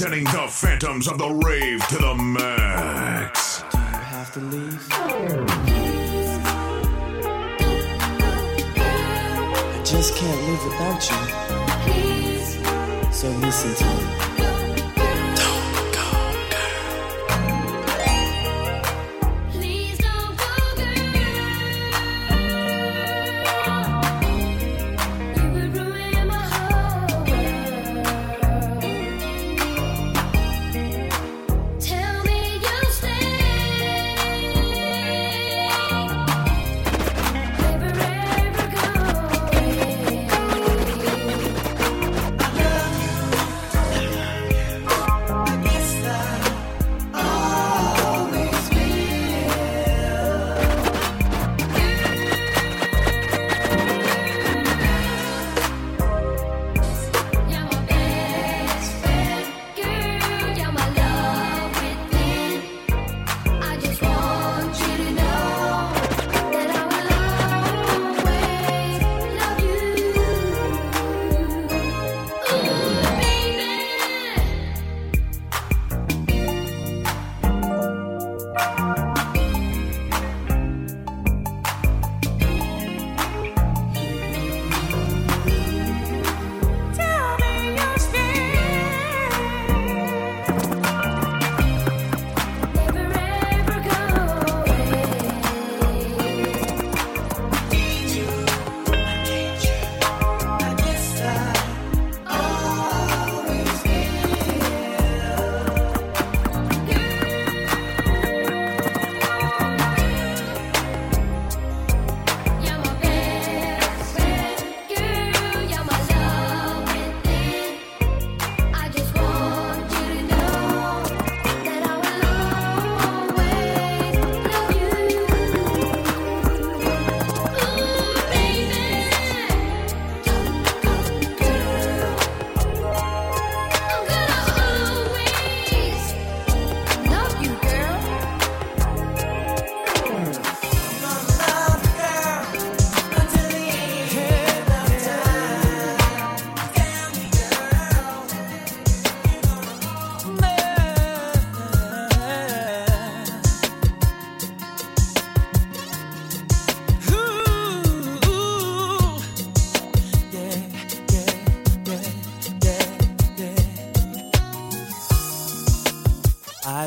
Setting the phantoms of the rave to the max. Do you have to leave? I just can't live without you.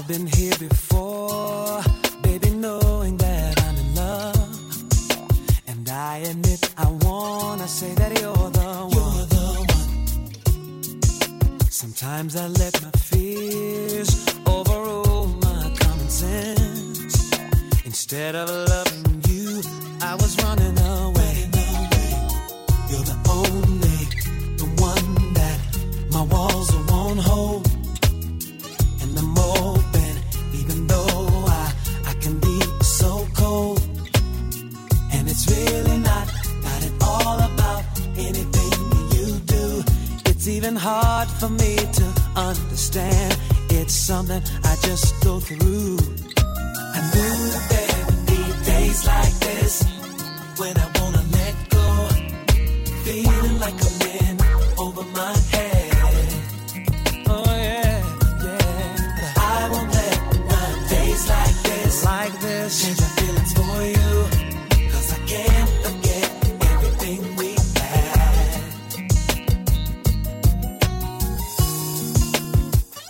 I've been here before. feeling like over my head. Oh yeah, yeah. I won't let my days like this, change my feelings for I can't forget everything we had.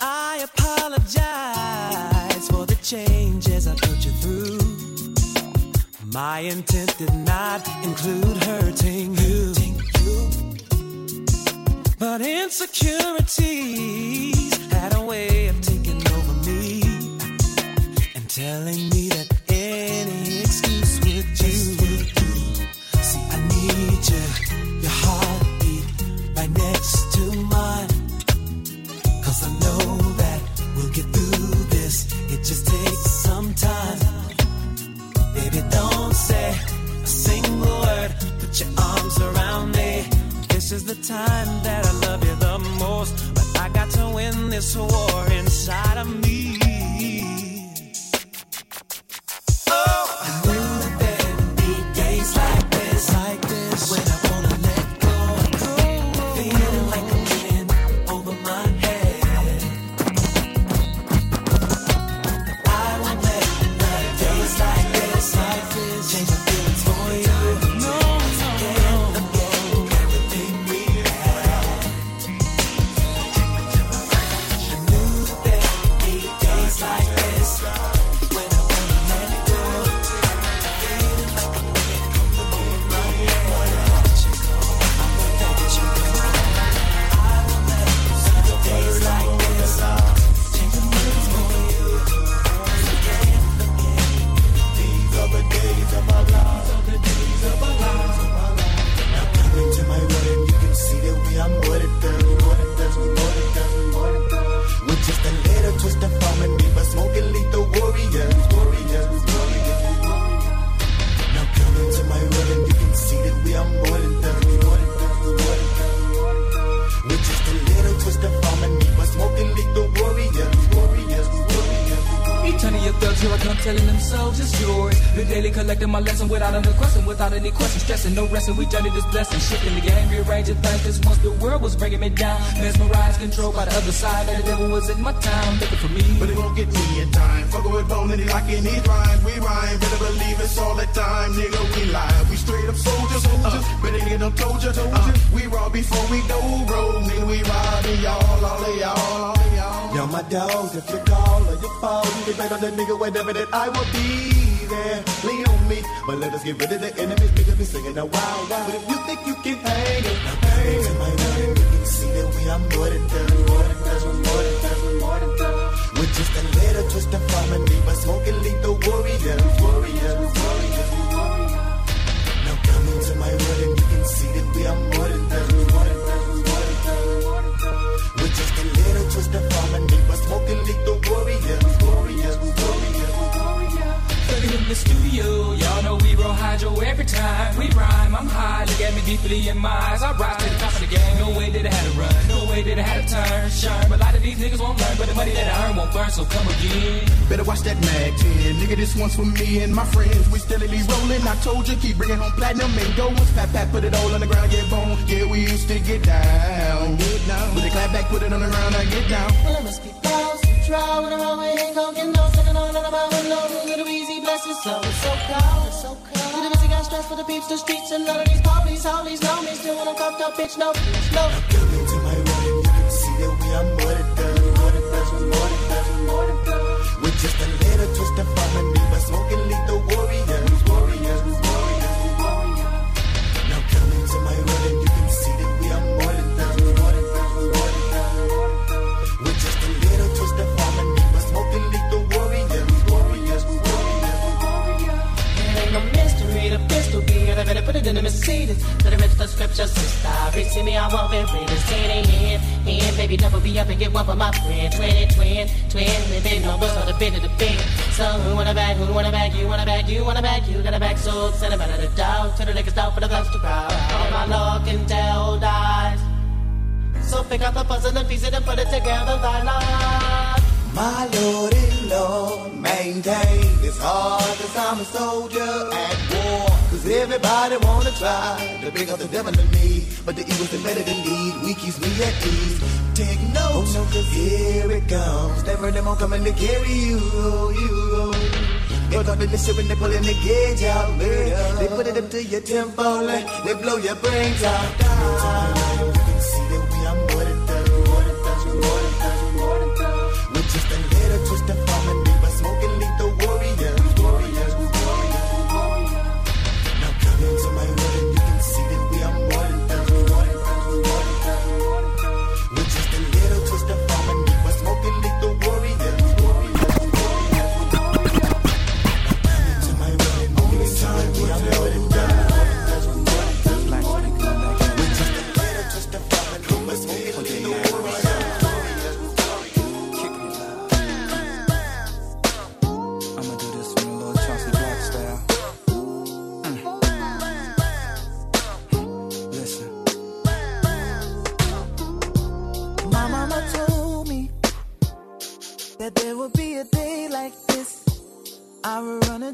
I apologize for the changes I put you through. My intent did not include hurting you. But insecurities This is the time that I love you the most. But I got to win this war inside of me. Mesmerized, by the other side. And the devil was in my time, looking for me. But it won't get me in time. Fuck with bone and he like in his rhymes. We rhyme, better believe it's all the time. Nigga, we live. We straight up soldiers. Uh, better nigga done told you. Uh, we raw before we go rogue. Nigga, we riding y'all, all of y'all, all of y'all. Yo, my dogs, if you call or you fall, you can bet on that nigga whenever that I will be there. Lean on me, but let us get rid of the enemies. Nigga be singing a wild wild. But if you think you can hang it, now hang it. And see that we are more than done, more than done, more than. With just a little twist of harmony, but smoking lethal warriors, warriors, warriors. Now come into my world and you can see that we are more than done, more than more than just a little twist of harmony, in the studio, y'all know we roll hydro every time we rhyme. I'm high, look at me deeply in my eyes. I rise to the top of the game. No way that I had to run, no way that I had to turn. Shine, but a lot of these niggas won't learn, but the money that I earn won't burn. So come again. Better watch that Mag 10. Nigga, this one's for me and my friends. We steadily rolling. I told you, keep bringing home platinum and gold ones. Pat, pat, put it all on the ground, get bone. Yeah, we used to get down. Get down. With the clap back, put it on the ground, I get down. Well, it must be balls to try when I'm out with ain't gon' get no second on and about with no little easy blessings. So it's so cold, so cold. To the busy got stress for the peeps, the streets, and none of these police, holies know me. Still when I'm cuffed up, bitch, no, no. Come into my and you can see that we are more than done, more than done, more than done, more than done. With just a little twist of harmony, put it in the Mercedes. To the of the scripture, sister. Reach me, I won't be to see it in. In, baby, double be up and get one for my friend. Twin, twin, twin, the big numbers for the bit of the big. So who wanna bag, who wanna bag, you wanna bag, you wanna bag, you got a bag, so send out of the dog. To the liquor store for the gloves to crowd. All my luck and tell dies. So pick up the puzzle and piece it and put it together, thy life. My lord and lord, maintain it's hard cause I'm a soldier at war. Cause everybody wanna try to bring up the devil in me. But the evil's the better than lead, we keeps me at ease. Take notes, oh, no, cause here it comes. Never them all coming to carry you, you. They talk to the ship and they pulling the gauge out, man. They put it up to your tempo, like they blow your brains out. You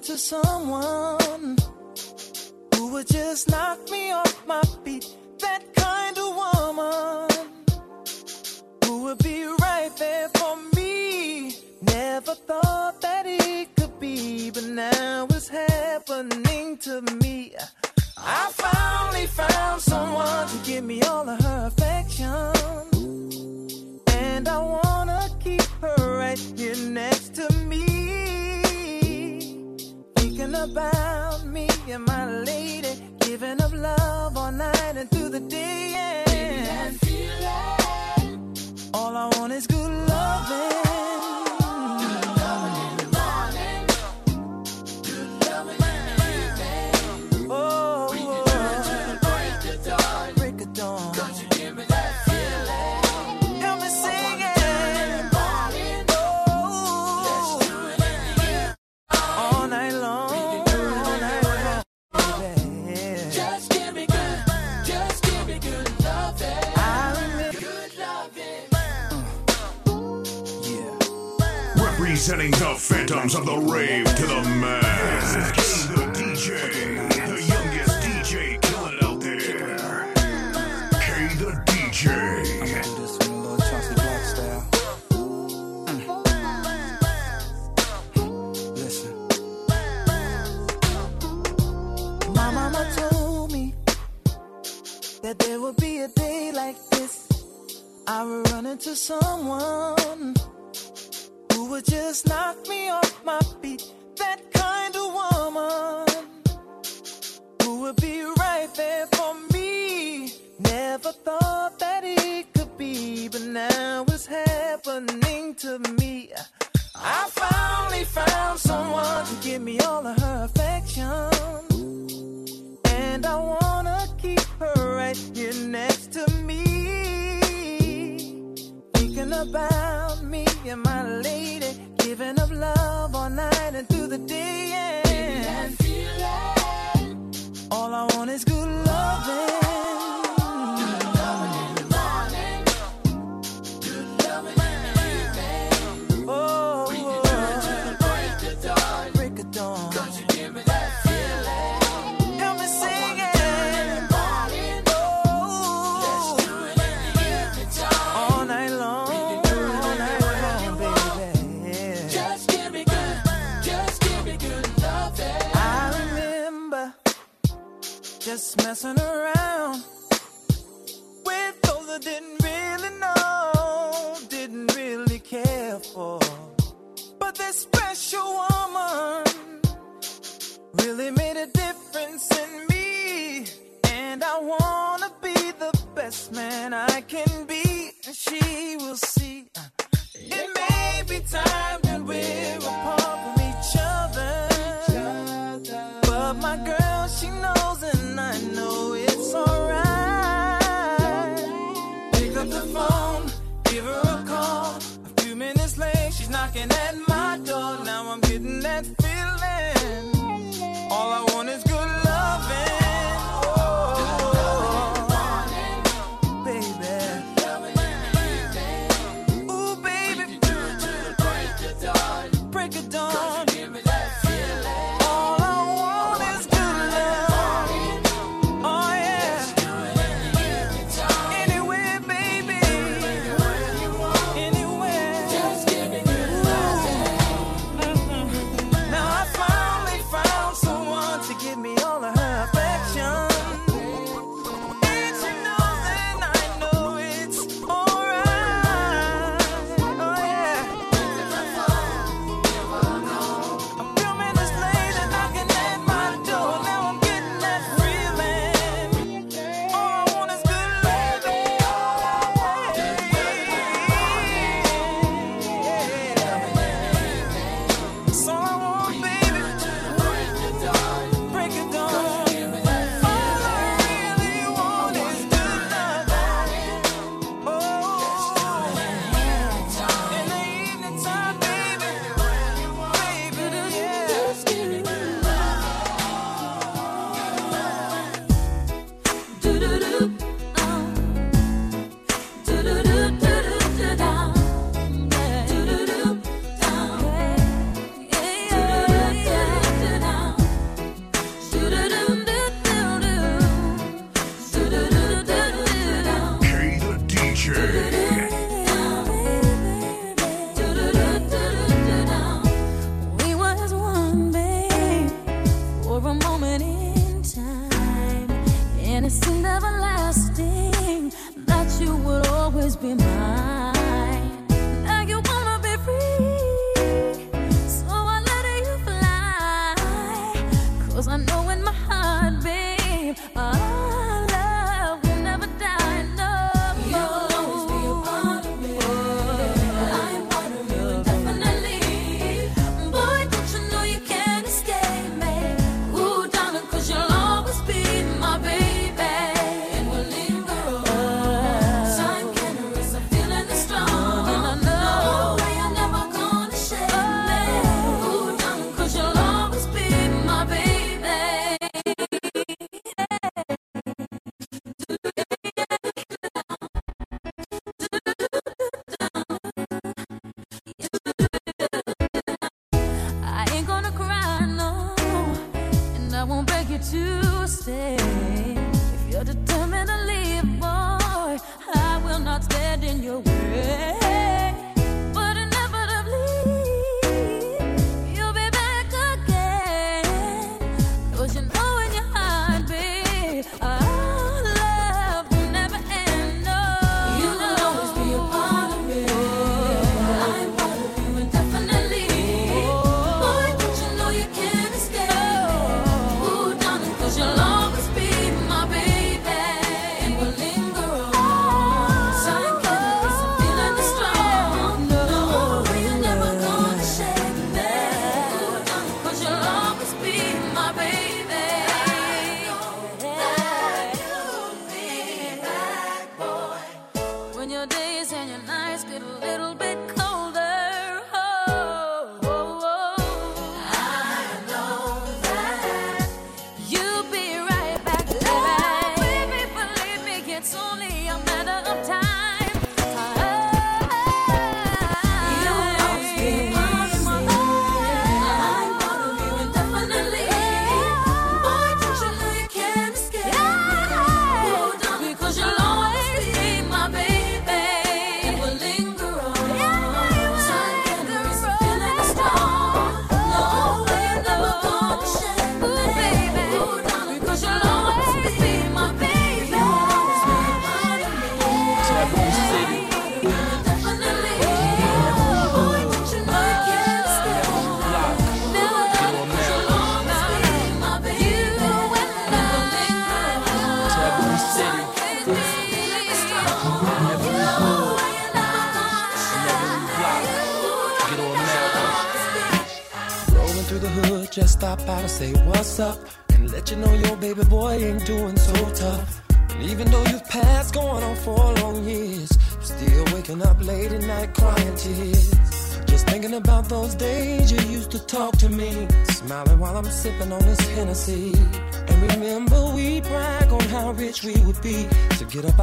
into someone and my lady, giving up love all night and through the day. And all I want is good loving. Phantoms of the rave to the max. The DJ, the youngest DJ killing out there. K the DJ. Mm. My mama told me that there would be a day like this. I would run into someone would just knock me off my feet. That kind of woman who would be right there for me. Never thought that it could be, but now it's happening to me. I finally found someone to give me all of her affection. And I wanna keep her right here next to me. Thinking about me and my lady, giving up love all night and through the day. And all I want is good loving. Messing around with those I didn't really know, didn't really care for. But this special woman really made a difference in me. And I wanna be the best man I can be. And she will see. Uh, it may be time that we're apart I'm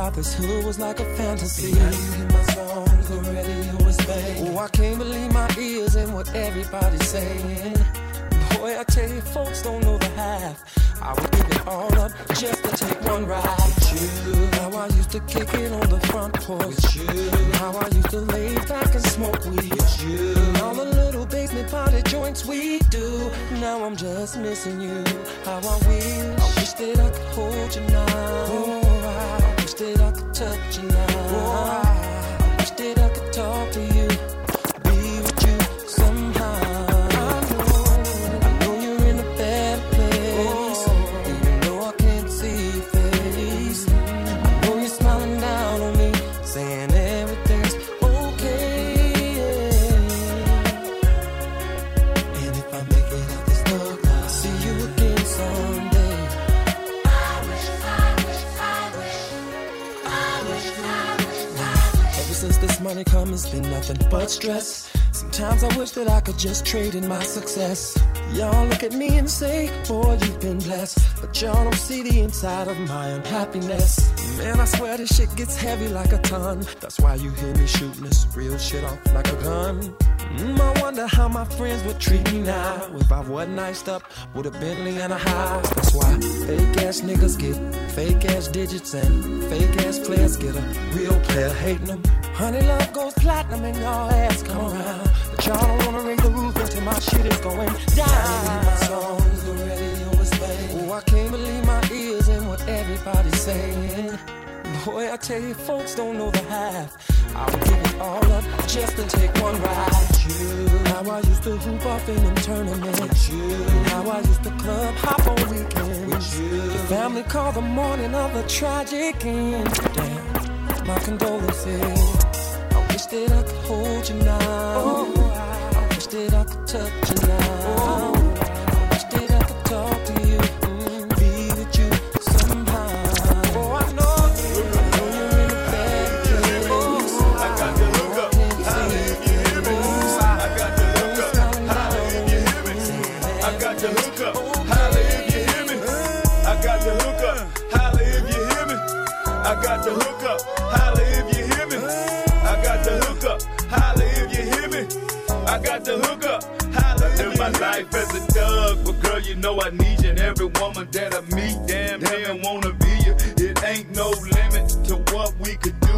To get up out this hood was like a fantasy. Stress. Sometimes I wish that I could just trade in my success. Y'all look at me and say, boy, you've been blessed. But y'all don't see the inside of my unhappiness. Man, I swear this shit gets heavy like a ton. That's why you hear me shooting this real shit off like a gun. Mm, I wonder how my friends would treat me now. If I wasn't iced up with a Bentley and a house. That's why fake ass niggas get fake ass digits and fake ass players get a real player hating them. Honey, love goes platinum and y'all ass come around. But y'all don't wanna raise the roof until my shit is going down. My songs, the radio is playing. Oh, I can't believe my ears and what everybody's saying. Boy, I tell you, folks don't know the half. I would give it all up just to take one ride you. How I used to hoop off in them tournaments with you. How I used to club hop on weekends with you. The family called the morning of a tragic end. Damn, my condolences. I wish that I could hold you now. Oh, I wish that I could touch you now. I know I need you. And every woman that I meet, damn near wanna be you. It ain't no limit to what we could do.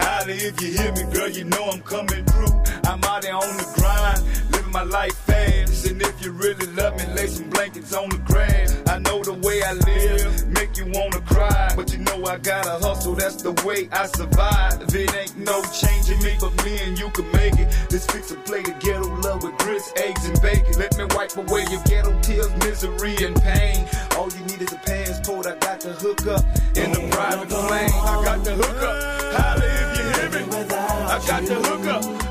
Holla if you hear me, girl, you know I'm coming through. I'm out there on the grind, living my life fast. If you really love me, lay some blankets on the grass. I know the way I live, make you wanna cry. But you know I gotta hustle, that's the way I survive. It ain't no changing me, but me and you can make it. Let's fix a plate of ghetto love with grits, eggs, and bacon. Let me wipe away your ghetto tears, misery, and pain. All you need is a passport, I got the hook up in the private plane. I got the hook up, if you hear me. I got the hook up,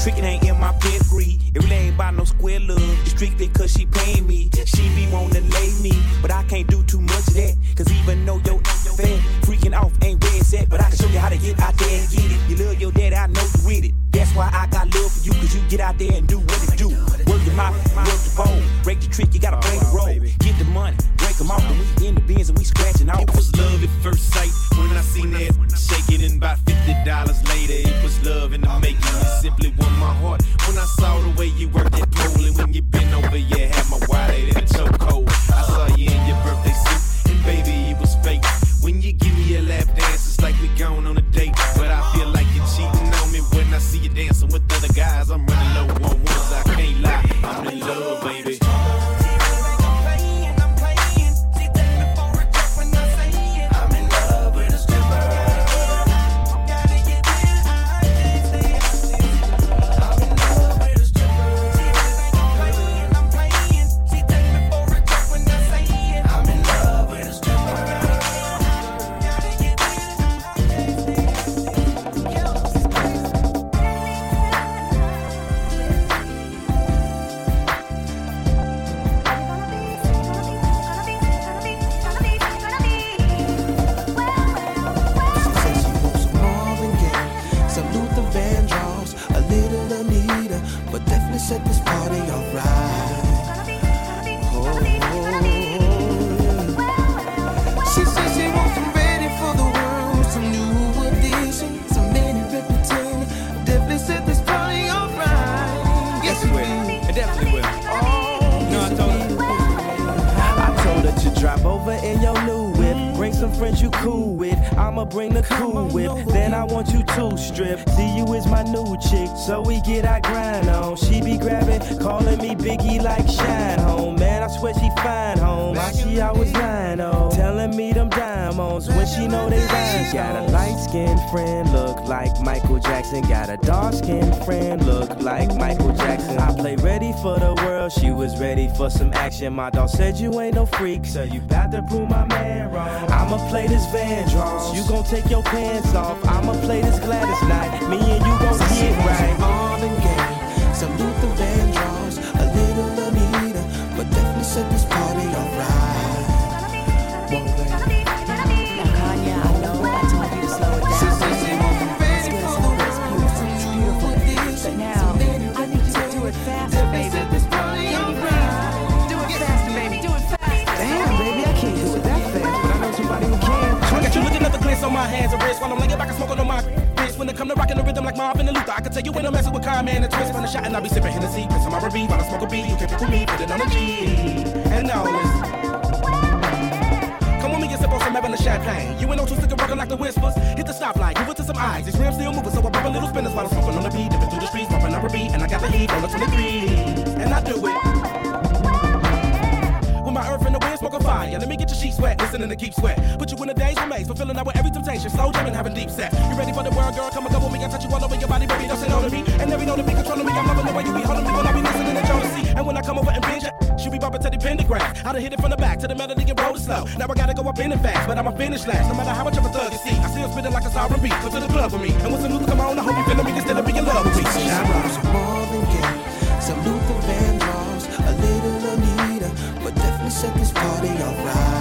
Trickin' ain't in my pedigree. It really ain't about no square love. It's strictly cause she paying me. wrist while I'm laying back and smoking on my wrist. When it come to rocking the rhythm like Marvin and Luther, I can tell you when I'm messing with Kyle, man. And twist from the shot, and I'll be sipping Hennessy. Piss on my review while I smoke a beat. You can pick with me, put it on a G. And now it's. Come with me and sip on some Evan the champagne. You ain't no two sticking rockin' like the whispers. Hit the stoplight, give it to some eyes. These rims still moving, so I pop a little spinners while I'm smoking on the beat. Dipping through the streets, popping up a beat, and I got the heat on the 23. And I do it. fire. Let me get your sheets wet, listening to keep sweat. Put you in a daze maze, fulfilling out with every temptation. Slow jamming, having deep sex. You ready for the world, girl? Come and come with me. I touch you all over your body, baby. Don't sit on to me. And every note to be controlling me. I'm loving the way you be holding me when I be listening to jealousy. And when I come over and binge, she be bumping to the pentagram. I done hit it from the back to the melody and roll it slow. Now I gotta go up in the fast, but I'ma finish last. No matter how much of a thug you see, I still spitting like a sovereign beat. Come to the club with me. And when some new come on, I hope you feel me. Can still be in love with me. set this party alright.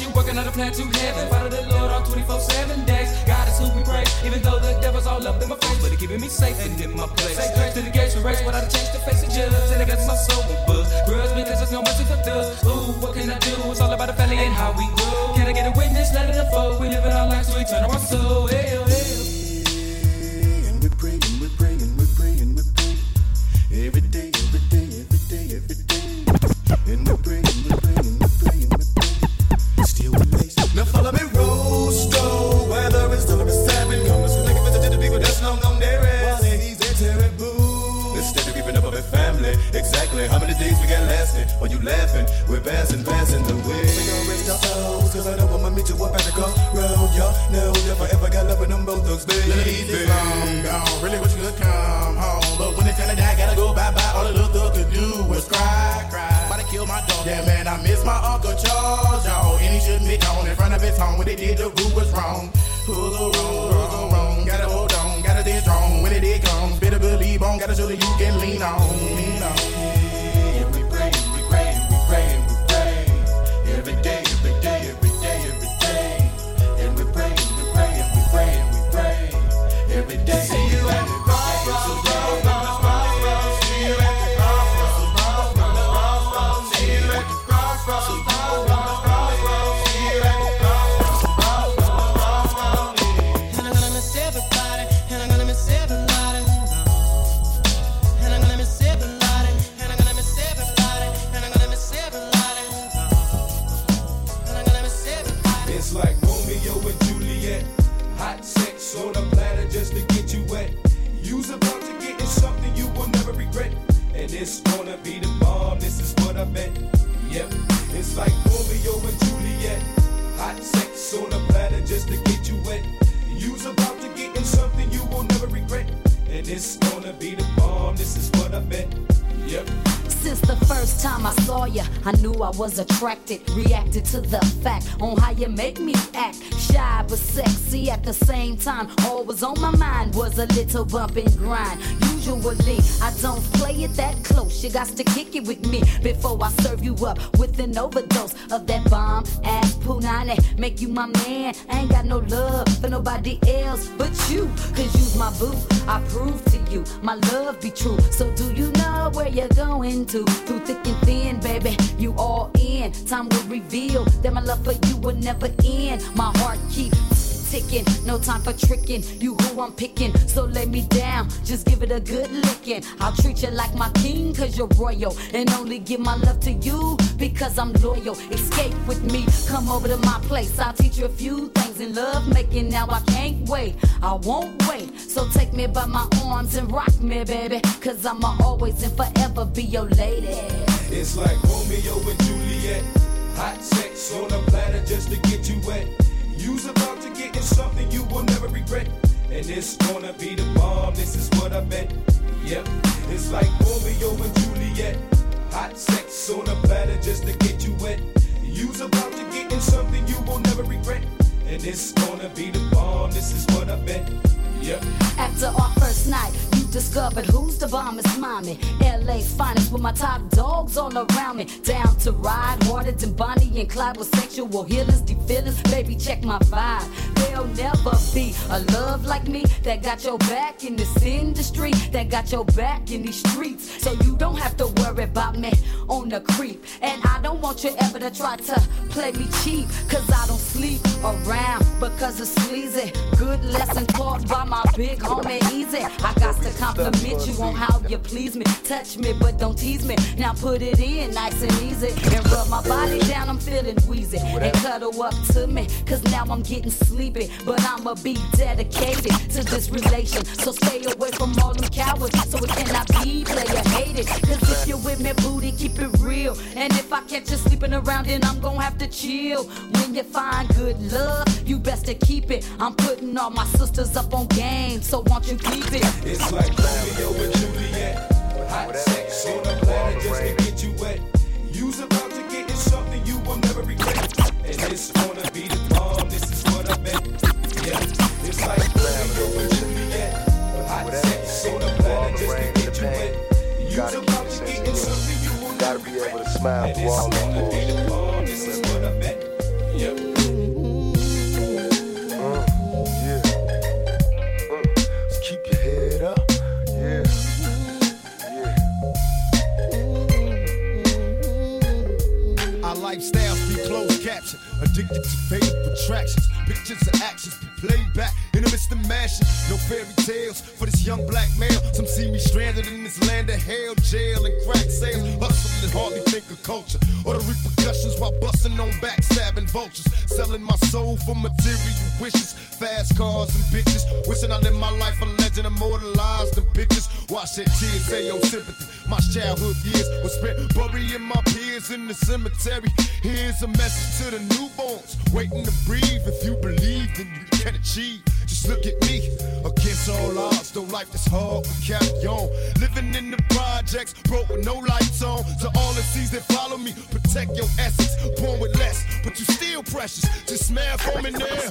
You, working on a plan to heaven. Follow the Lord on 24 7 days. God is who we praise, even though the devil's all up in my face. But he keeping me safe and in my place. Say grace to the gates, we race without a change to face the judge. And I got my soul will buzz. Grudge because there's no mercy for thugs. Ooh, what can I do? It's all about the family and how we grow. Can I get a witness? Let it unfold. We live in our lives, so we turn our soul. Hey, oh, hey. Every day, every day, every day, every day. And passing, passing the way. We gon' rest our souls, cause I know I'ma meet you up at the crossroad. Y'all know if I ever got love with them both thugs, baby. It long gone. Really wish you could come home. But when it's time to die, gotta go bye bye. All the little thug could do was cry, cry. About to kill my dog. Yeah, man, I miss my Uncle Charles, y'all. And he shouldn't be gone in front of his home. What they did to Rue was wrong. Who's wrong? Who's wrong? Gotta hold on, gotta stay strong. When it did comes, better believe on. Gotta show that you can lean on. Lean on. It's gonna be the bomb, this is what I. Yep. Since the first time I saw you, I knew I was attracted. Reacted to the fact on how you make me act. Shy but sexy at the same time. All was on my mind was a little bump and grind. Usually, I don't play it that close. You got to kick it with me before I serve you up with an overdose of that bomb ass punani. Make you my man. I ain't got no love for nobody else but you. Cause you's my boo. I prove to you my love be true. So do you know where you're going to? Through thick and thin, baby, you all in. Time will reveal that my love for you will never end. My heart keeps ticking, no time for tricking. You who I'm picking, so lay me down. Just give it a good licking. I'll treat you like my king, cause you're royal. And only give my love to you because I'm loyal. Escape with me, come over to my place. I'll teach you a few things in love making. Now I can't wait, I won't wait. So take me by my arms and rock me, baby. Cause I'ma always and forever be your lady. It's like Romeo and Juliet. Hot sex on a platter just to get you wet. You's about to get in something you will never regret. And it's gonna be the bomb, this is what I bet. Yep, it's like Romeo and Juliet. Hot sex on a platter just to get you wet. You's about to get in something you will never regret. And it's gonna be the bomb, this is what I bet. After our first night, you discovered who's the bomb is mommy. LA's finest with my top dogs all around me. Down to ride harder than Bonnie and Clyde with sexual healers, feelings. Baby, check my vibe. There'll never be a love like me that got your back in this industry, that got your back in these streets. So you don't have to worry about me on the creep. And I don't want you ever to try to play me cheap, cause I don't sleep around because it's sleazy. Good lesson taught by my big homie Eazy. I got to compliment you on how you please me. Touch me, but don't tease me. Now put it in nice and easy. And rub my body down, I'm feeling wheezy. And cuddle up to me, cause now I'm getting sleepy. But I'ma be dedicated to this relation. So stay away from all them cowards, so it cannot be player hated. Cause if you're with me, booty, keep it real. And if I catch you sleeping around, then I'm gonna have to chill. When you find good love, you best to keep it. I'm putting all my sisters up on game, so won't you keep it? It's like Romeo and Juliet. Hot sex on a platter just to get you wet. You's about to get in something you will never regret. And it's gonna be the bomb, this is what I bet. Yeah, it's like Romeo and Juliet. Hot sex on a platter just to get you wet. You's about to get in something you will never regret. Smile And for it's all the gonna be the addicted to fatal attractions. Pictures of actions, playback in the midst of mashing. No fairy tales, for this young black male. Some see me stranded in this land of hell, jail, and crack sales. Hustling and hardly think of culture or the repercussions while busting on backstabbing vultures. Selling my soul for material wishes, fast cars and bitches. Wishing I live my life a legend, immortalized in bitches. Why tears, say your sympathy. My childhood years were spent burying my peers in the cemetery. Here's a message to the newborns waiting to breathe. If you believe, then you can achieve. Just look at me against all odds though life is hard, we kept on. Living in the projects, broke with no lights on. To all the seas that follow me, protect your essence. Born with less, but you still precious. Just smell from in there.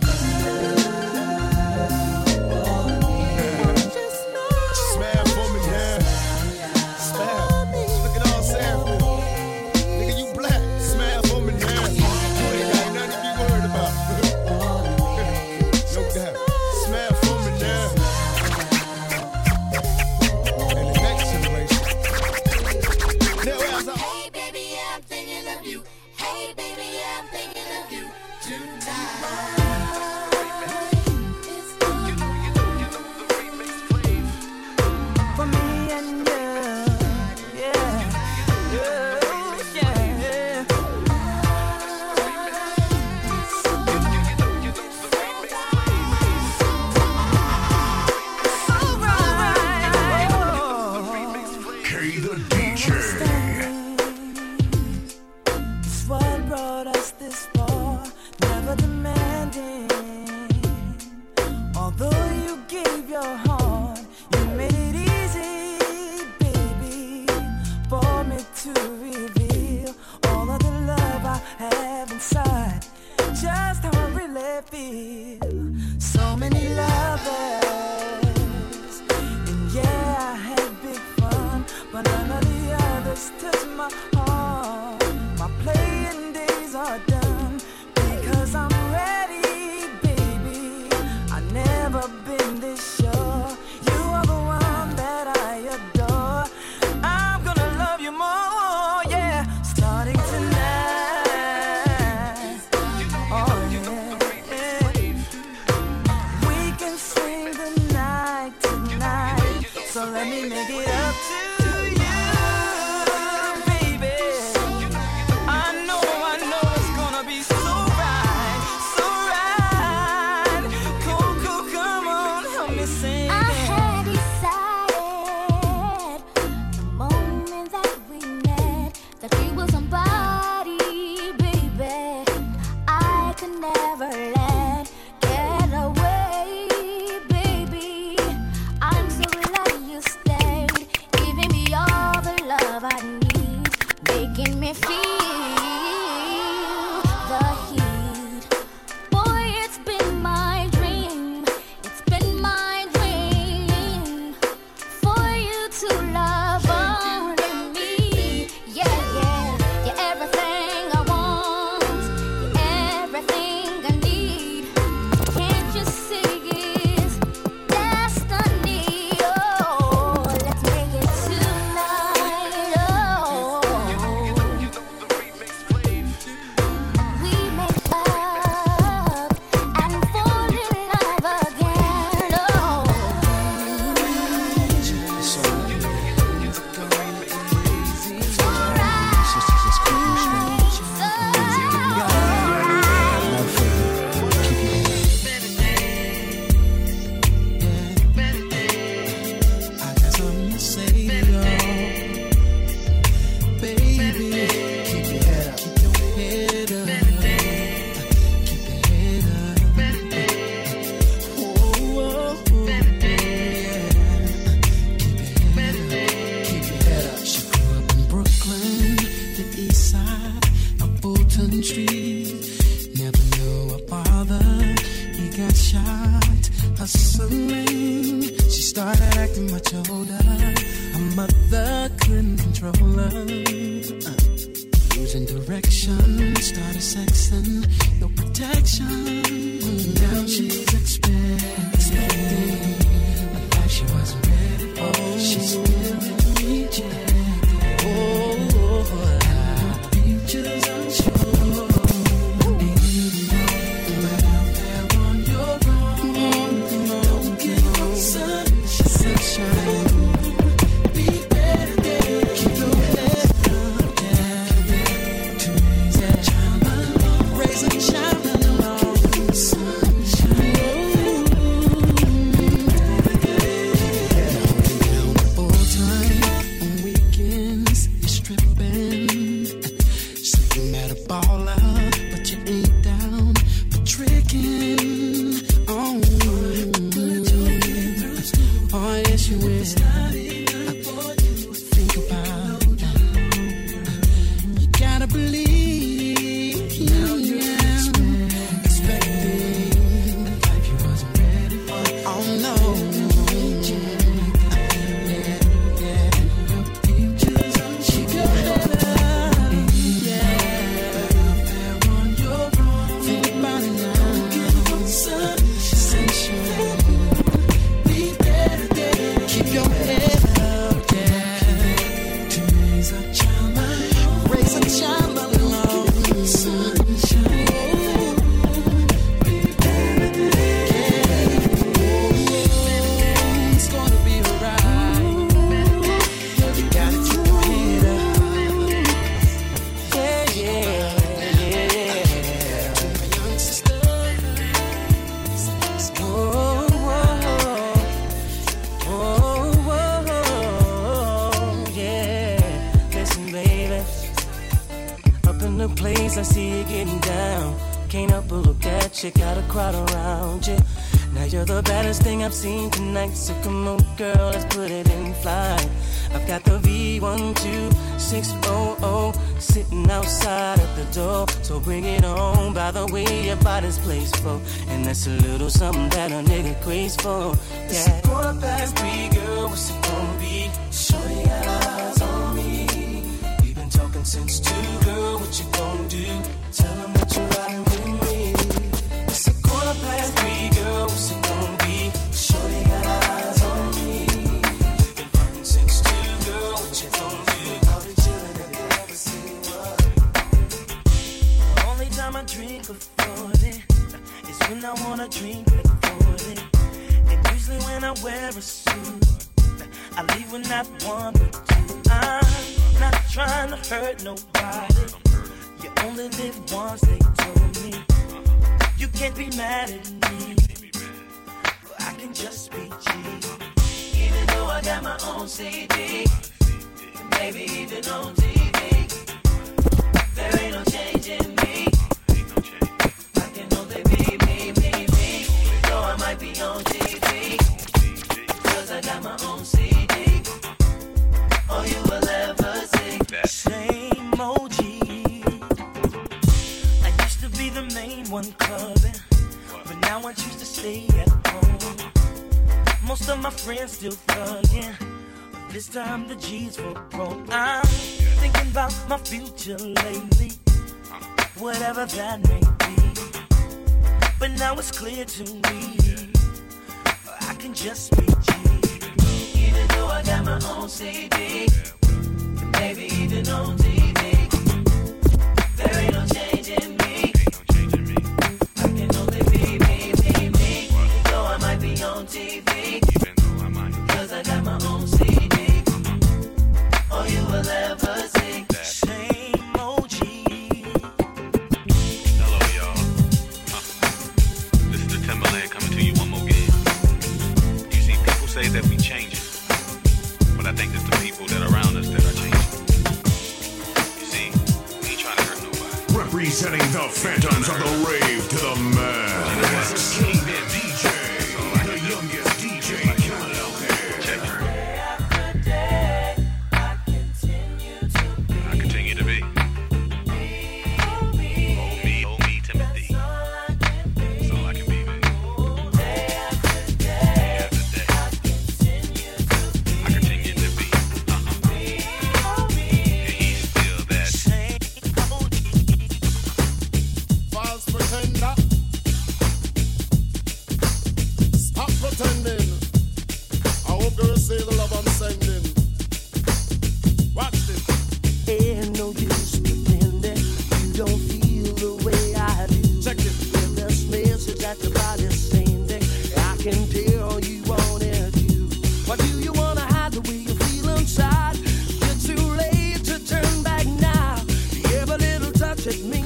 not one but two. I'm not trying to hurt nobody. You only live once, they told me. You can't be mad at me. I can just be G. Even though I got my own CD, maybe even on TV, there ain't no change in me. I can only be me, me, me. Though I might be on TV, cause I got my own CD. Most of my friends still thugging. But this time the G's were grown. I'm thinking about my future lately. Whatever that may be. But now it's clear to me. I can just be G. Even though I got my own CD. Maybe even on TV. There ain't no change in me. phantoms of the check me.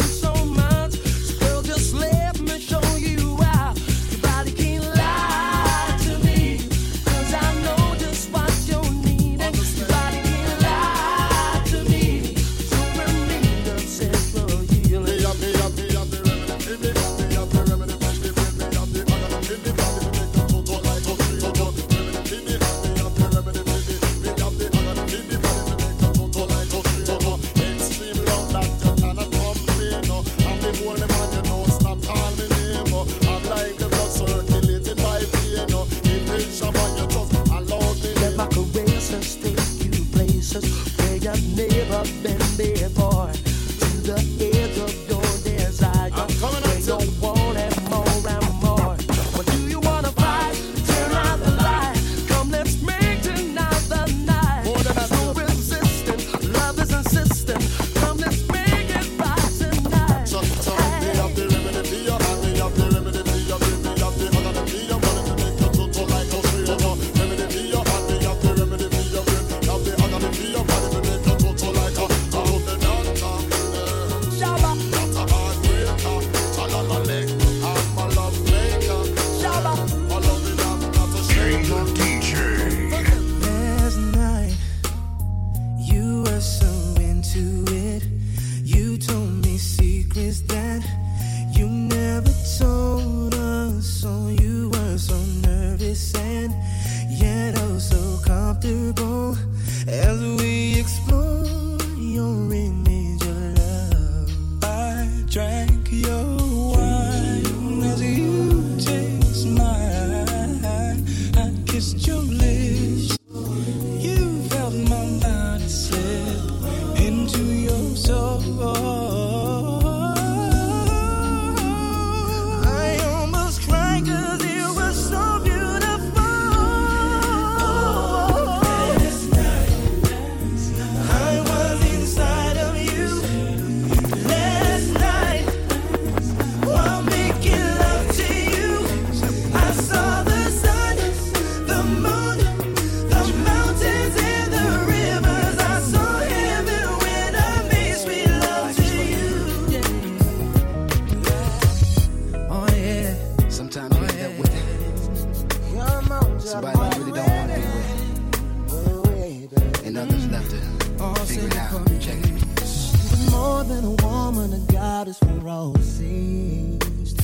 Somebody I really don't want to be with. And others left to figure it out. Check it. You're more than a woman, a goddess for all seas.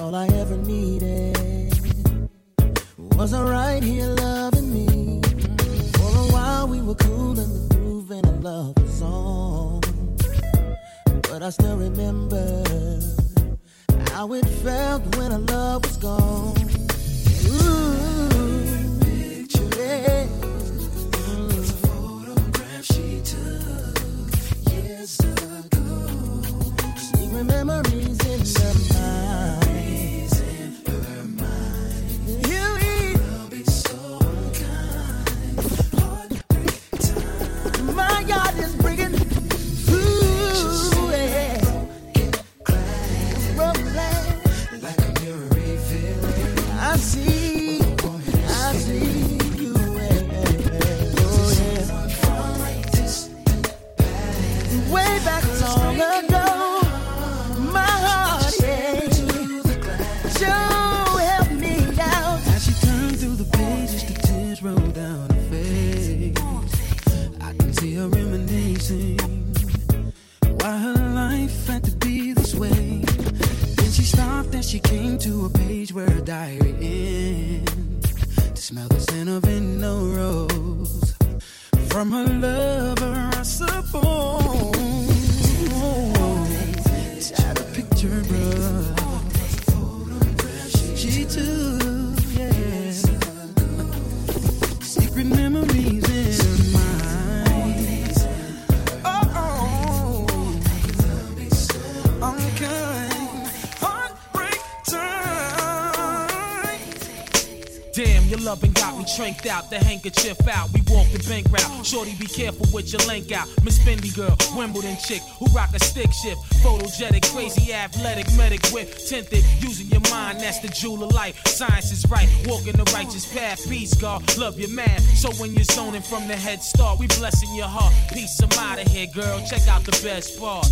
All I ever needed was a right here loving me. For a while we were cool in the groove and I love the song. But I still remember how it felt when our love was gone. Ooh. It's a photograph she took years ago. Memories in her mind. Diary ends. To smell the scent of an rose from her lover, tranked out, the handkerchief out. We walk the bank route. Shorty, be careful with your link out. Miss Fendi girl, Wimbledon chick who rock a stick shift. Photogenic, crazy, athletic, medic whip. Tinted, using your mind, that's the jewel of life. Science is right, walking the righteous path. Peace, God, love your man. So when you're zoning from the head start, we blessing your heart. Peace, I'm out of here, girl. Check out the best part.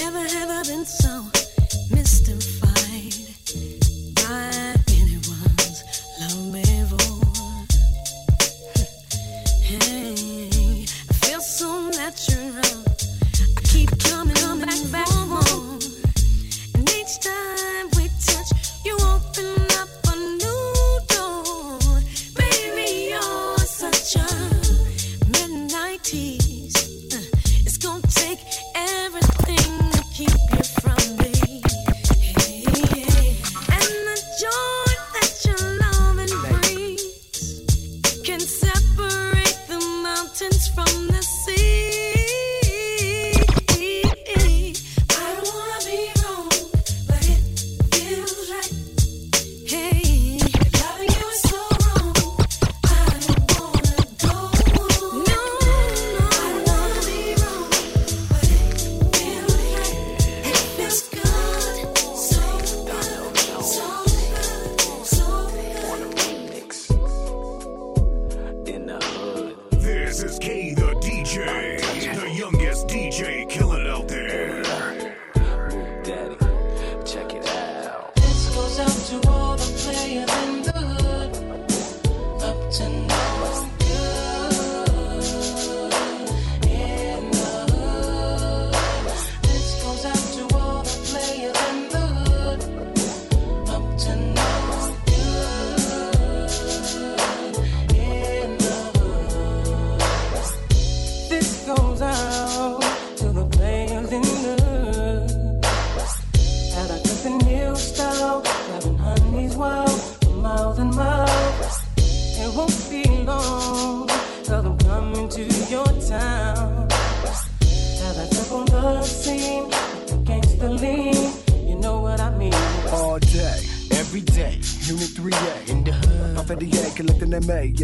Never have I been so mystified so natural.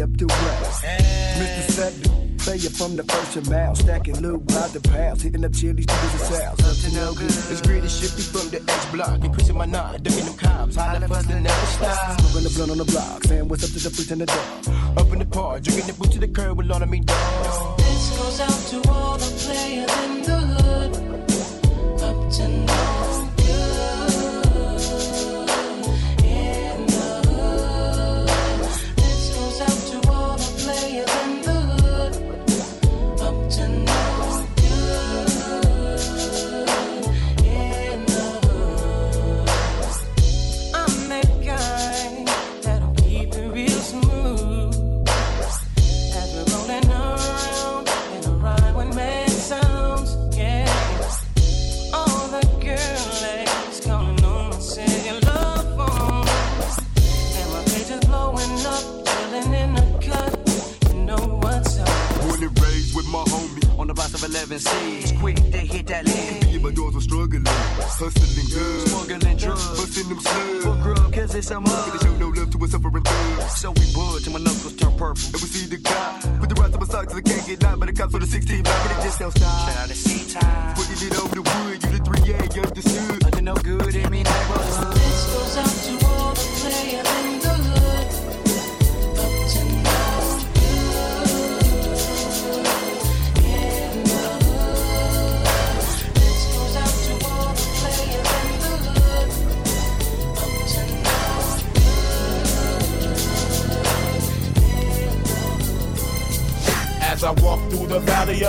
Up the way. Mr. Segment, player from the first and mile, stacking loot by the pounds, hitting up chilies, to and sales. Up to no good. It's greedy shit be from the X block. Increasing my knot, ducking them cops. Holla the never stop. Smoking the blunt on the block, saying what's up to the freaks and the dog.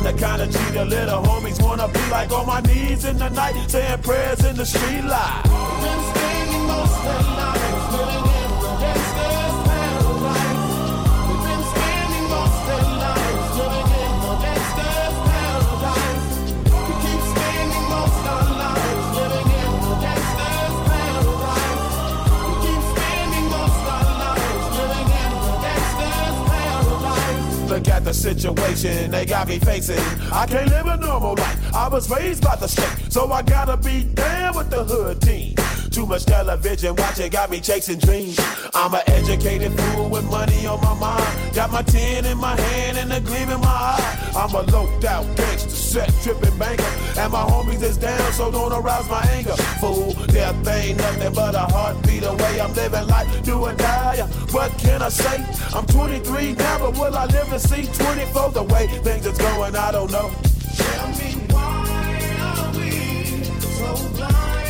I'm the kind of G the little homies wanna be like on my knees in the night, saying prayers in the street light. Been spending most of situation they got me facing. I can't live a normal life. I was raised by the state, so I gotta be down with the hood team. Too much television watching got me chasing dreams. I'm an educated fool with money on my mind. Got my tin in my hand and a gleam in my eye. I'm a loped out gangster, set tripping banker. And my homies is down, so don't arouse my anger. Fool, death ain't nothing but a heartbeat away. I'm living life, do or die. What can I say? I'm 23 now, but will I live to see 24? The way things is going, I don't know. Tell me why are we so blind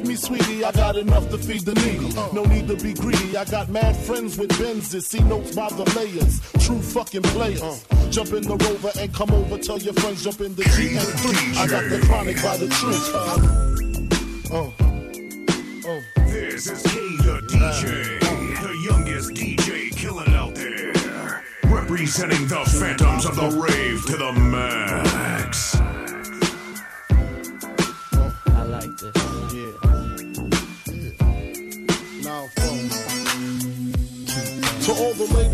me, sweetie, I got enough to feed the needy. No need to be greedy. I got mad friends with Benzes. See notes by the layers. True fucking players. Jump in the rover and come over. Tell your friends jump in the GS3. I got the chronic by the truth. Uh, uh. This is K the DJ, the youngest DJ killing out there. Representing the phantoms of the rave to the max. To all the ladies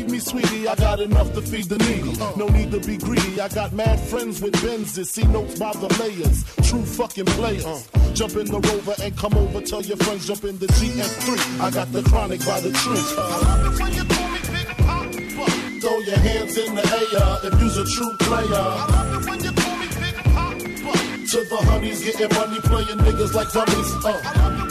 me, sweetie, I got enough to feed the needy. No need to be greedy. I got mad friends with Benzes. See notes by the layers. True fucking players. Jump in the rover and come over. Tell your friends jump in the GS3. I got the chronic by the tree. Throw your hands in the air if you's a true player. To the honeys, getting money, playing niggas like dummies. Uh.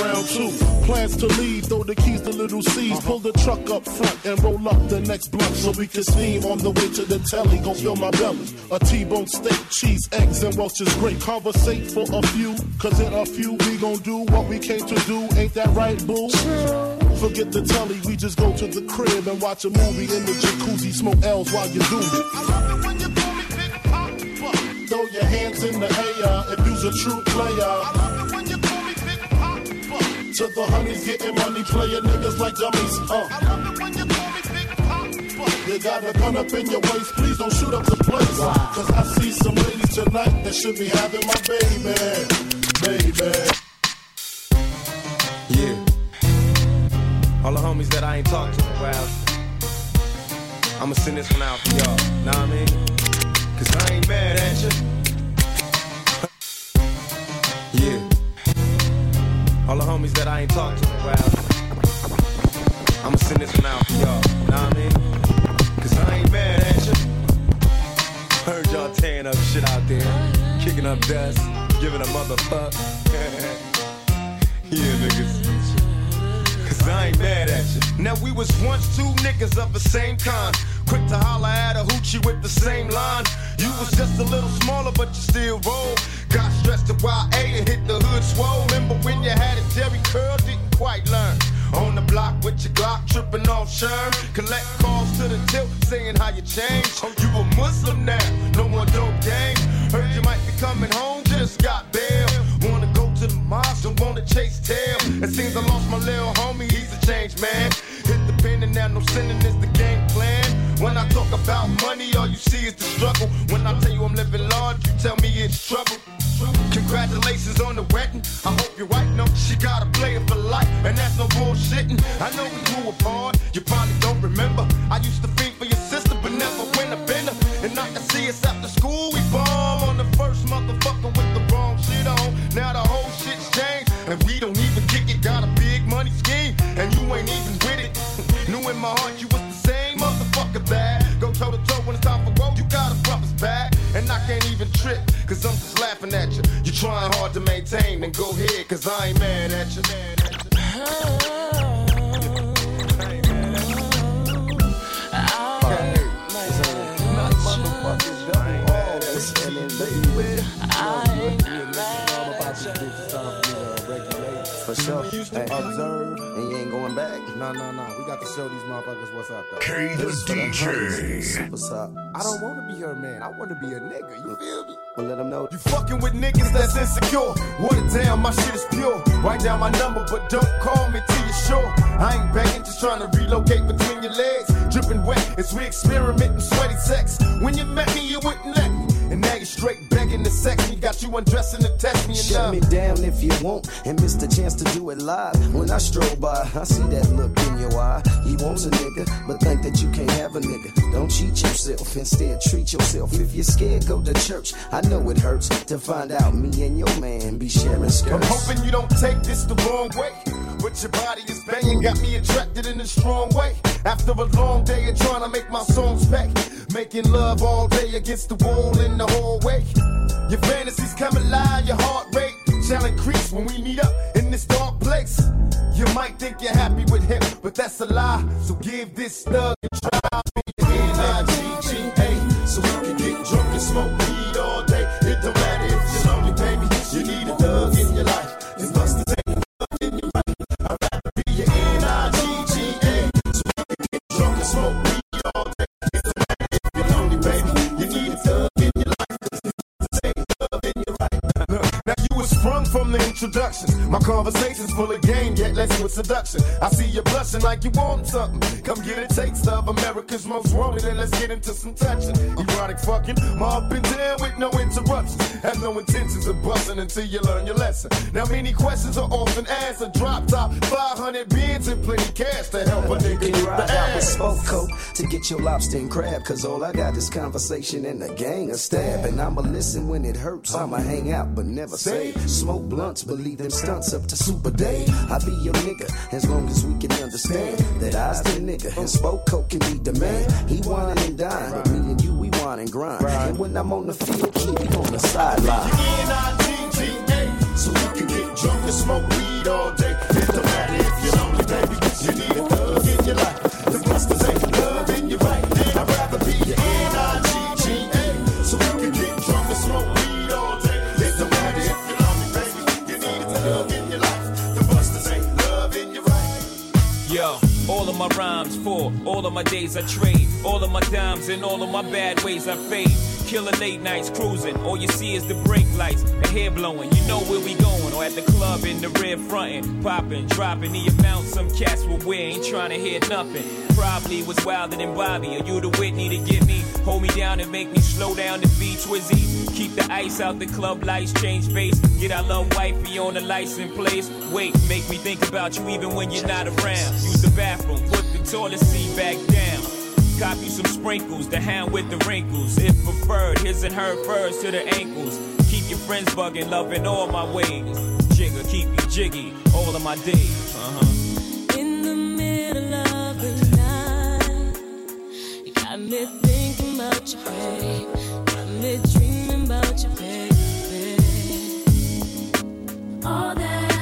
around two. Plans to leave, throw the keys to little C's. Pull the truck up front and roll up the next blunt so we can steam on the way to the telly. Gon' fill my belly. A T-bone steak, cheese, eggs, and Welch's grape. Conversate for a few, cause in a few we gon' do what we came to do. Ain't that right, boo? Forget the telly, we just go to the crib and watch a movie in the jacuzzi. Smoke L's while you do it. Throw your hands in the air if you's a true player. To the honeys getting money, playing niggas like dummies. Uh. You call me Big Pop. You got a gun up in your waist, please don't shoot up the place. Cause I see some ladies tonight that should be having my baby. Baby. Yeah. All the homies that I ain't talked to in a while. I'ma send this one out for y'all. Know what I mean? Cause I ain't mad at you. All the homies that I ain't talked to in a while. I'ma send this one out for y'all. Know what I mean? Cause I ain't mad at you. Heard y'all tearing up shit out there. Kicking up dust. Giving a motherfuck. yeah, niggas. Cause I ain't mad at you. Now we was once two niggas of the same kind. Quick to holler at a hoochie with the same line. You was just a little smaller, but you still roll. Got stressed to YA and hit the hood swole. Remember when you had a Jerry curl, didn't quite learn. On the block with your Glock, tripping off Sherm. Collect calls to the tilt, saying how you changed. Oh, you a Muslim now, no more dope game. Heard you might be coming home, just got bail. Wanna go to the mosque, don't wanna chase tail. It seems I lost my little homie, he's a changed man. Hit the pen and now no sinning is the game plan. When I talk about money, all you see is the struggle. When I tell you I'm living large, you tell me it's trouble. Congratulations on the wedding. I hope your wife knows she got a player for life, and that's no bullshitting. I know we grew apart, you probably don't remember. I used to think for your sister, but never win a bender. And I can see us after school, we bomb on the first motherfucker with the wrong shit on. Now the whole shit's changed, and we don't even kick it. Got a big money scheme, and you ain't even with it. Knew in my heart you cause I'm just laughing at you. You trying hard to maintain, then go ahead, cause I ain't mad at you. Sure. Hey, observe, and you ain't going back. No, no, no. We got to show these motherfuckers what's up, though. K the is DJ. What's up? I don't want to be her man. I want to be a nigga. You feel me? Well, let them know. You fucking with niggas that's insecure. Water down, my shit is pure. Write down my number, but don't call me till you're sure. I ain't begging, just trying to relocate between your legs. Dripping wet as we experimenting sweaty sex. When you met me, you wouldn't let me. And now you're straight begging me. Got you undressing to test me and Shut me down if you want and miss the chance to do it live. When I stroll by, I see that look in your eye. He wants a nigga, but think that you can't have a nigga. Don't cheat yourself, instead treat yourself. If you're scared, go to church. I know it hurts to find out me and your man be sharing skirts. I'm hoping you don't take this the wrong way. But your body is banging, got me attracted in a strong way. After a long day of trying to make my songs pay, making love all day against the wall in the hallway. Your fantasies come alive, your heart rate shall increase when we meet up in this dark place. You might think you're happy with him, but that's a lie. So give this thug a try. My conversation's full of game, yet less with seduction. I see you blushing like you want something. Come get a taste of America's most wanted, and let's get into some touching. Erotic fucking, my up and down with no interruptions. Have no intentions of busting until you learn your lesson. Now many questions are often asked. A drop top, 500 bins and plenty cash to help a nigga get the ride out with ass. smoke coat to get your lobster and crab? Cause all I got is conversation and a gang of stab. And I'ma listen when it hurts. I'ma hang out but never say. Smoke blunts, believe them stunts up to Super Day. I be your nigga as long as we can understand that I's the nigga and smoke coat can be the man. He whining and dine, but me and you we whine and grind. And when I'm on the field, keep me on the sideline. Can get drunk and smoke weed all day. It don't matter if you're lonely, baby. You need a thug in your life. The busters ain't love in your right. I'd rather be your my rhymes for all of my days I trade, all of my dimes and all of my bad ways I fade. Killer late nights cruising, all you see is the brake lights, the hair blowing. You know where we going, or at the club in the rear frontin', popping, dropping the amount some cats will wear. Ain't trying to hear nothing. Probably was wilder than Bobby. Are you the Whitney to get me? Hold me down and make me slow down the beat, Twizzy. Keep the ice out the club lights, change base. Get our love wifey on the license place. Wait, make me think about you even when you're not around. Use the bathroom, put the toilet seat back down. Cop you some sprinkles, the hand with the wrinkles. If preferred, his and her furs to the ankles. Keep your friends bugging, loving all my ways. Jigger, keep you jiggy, all of my days. Uh huh. In the middle of the night, you got me thinking about you, babe. Got me dreaming about you, baby. All that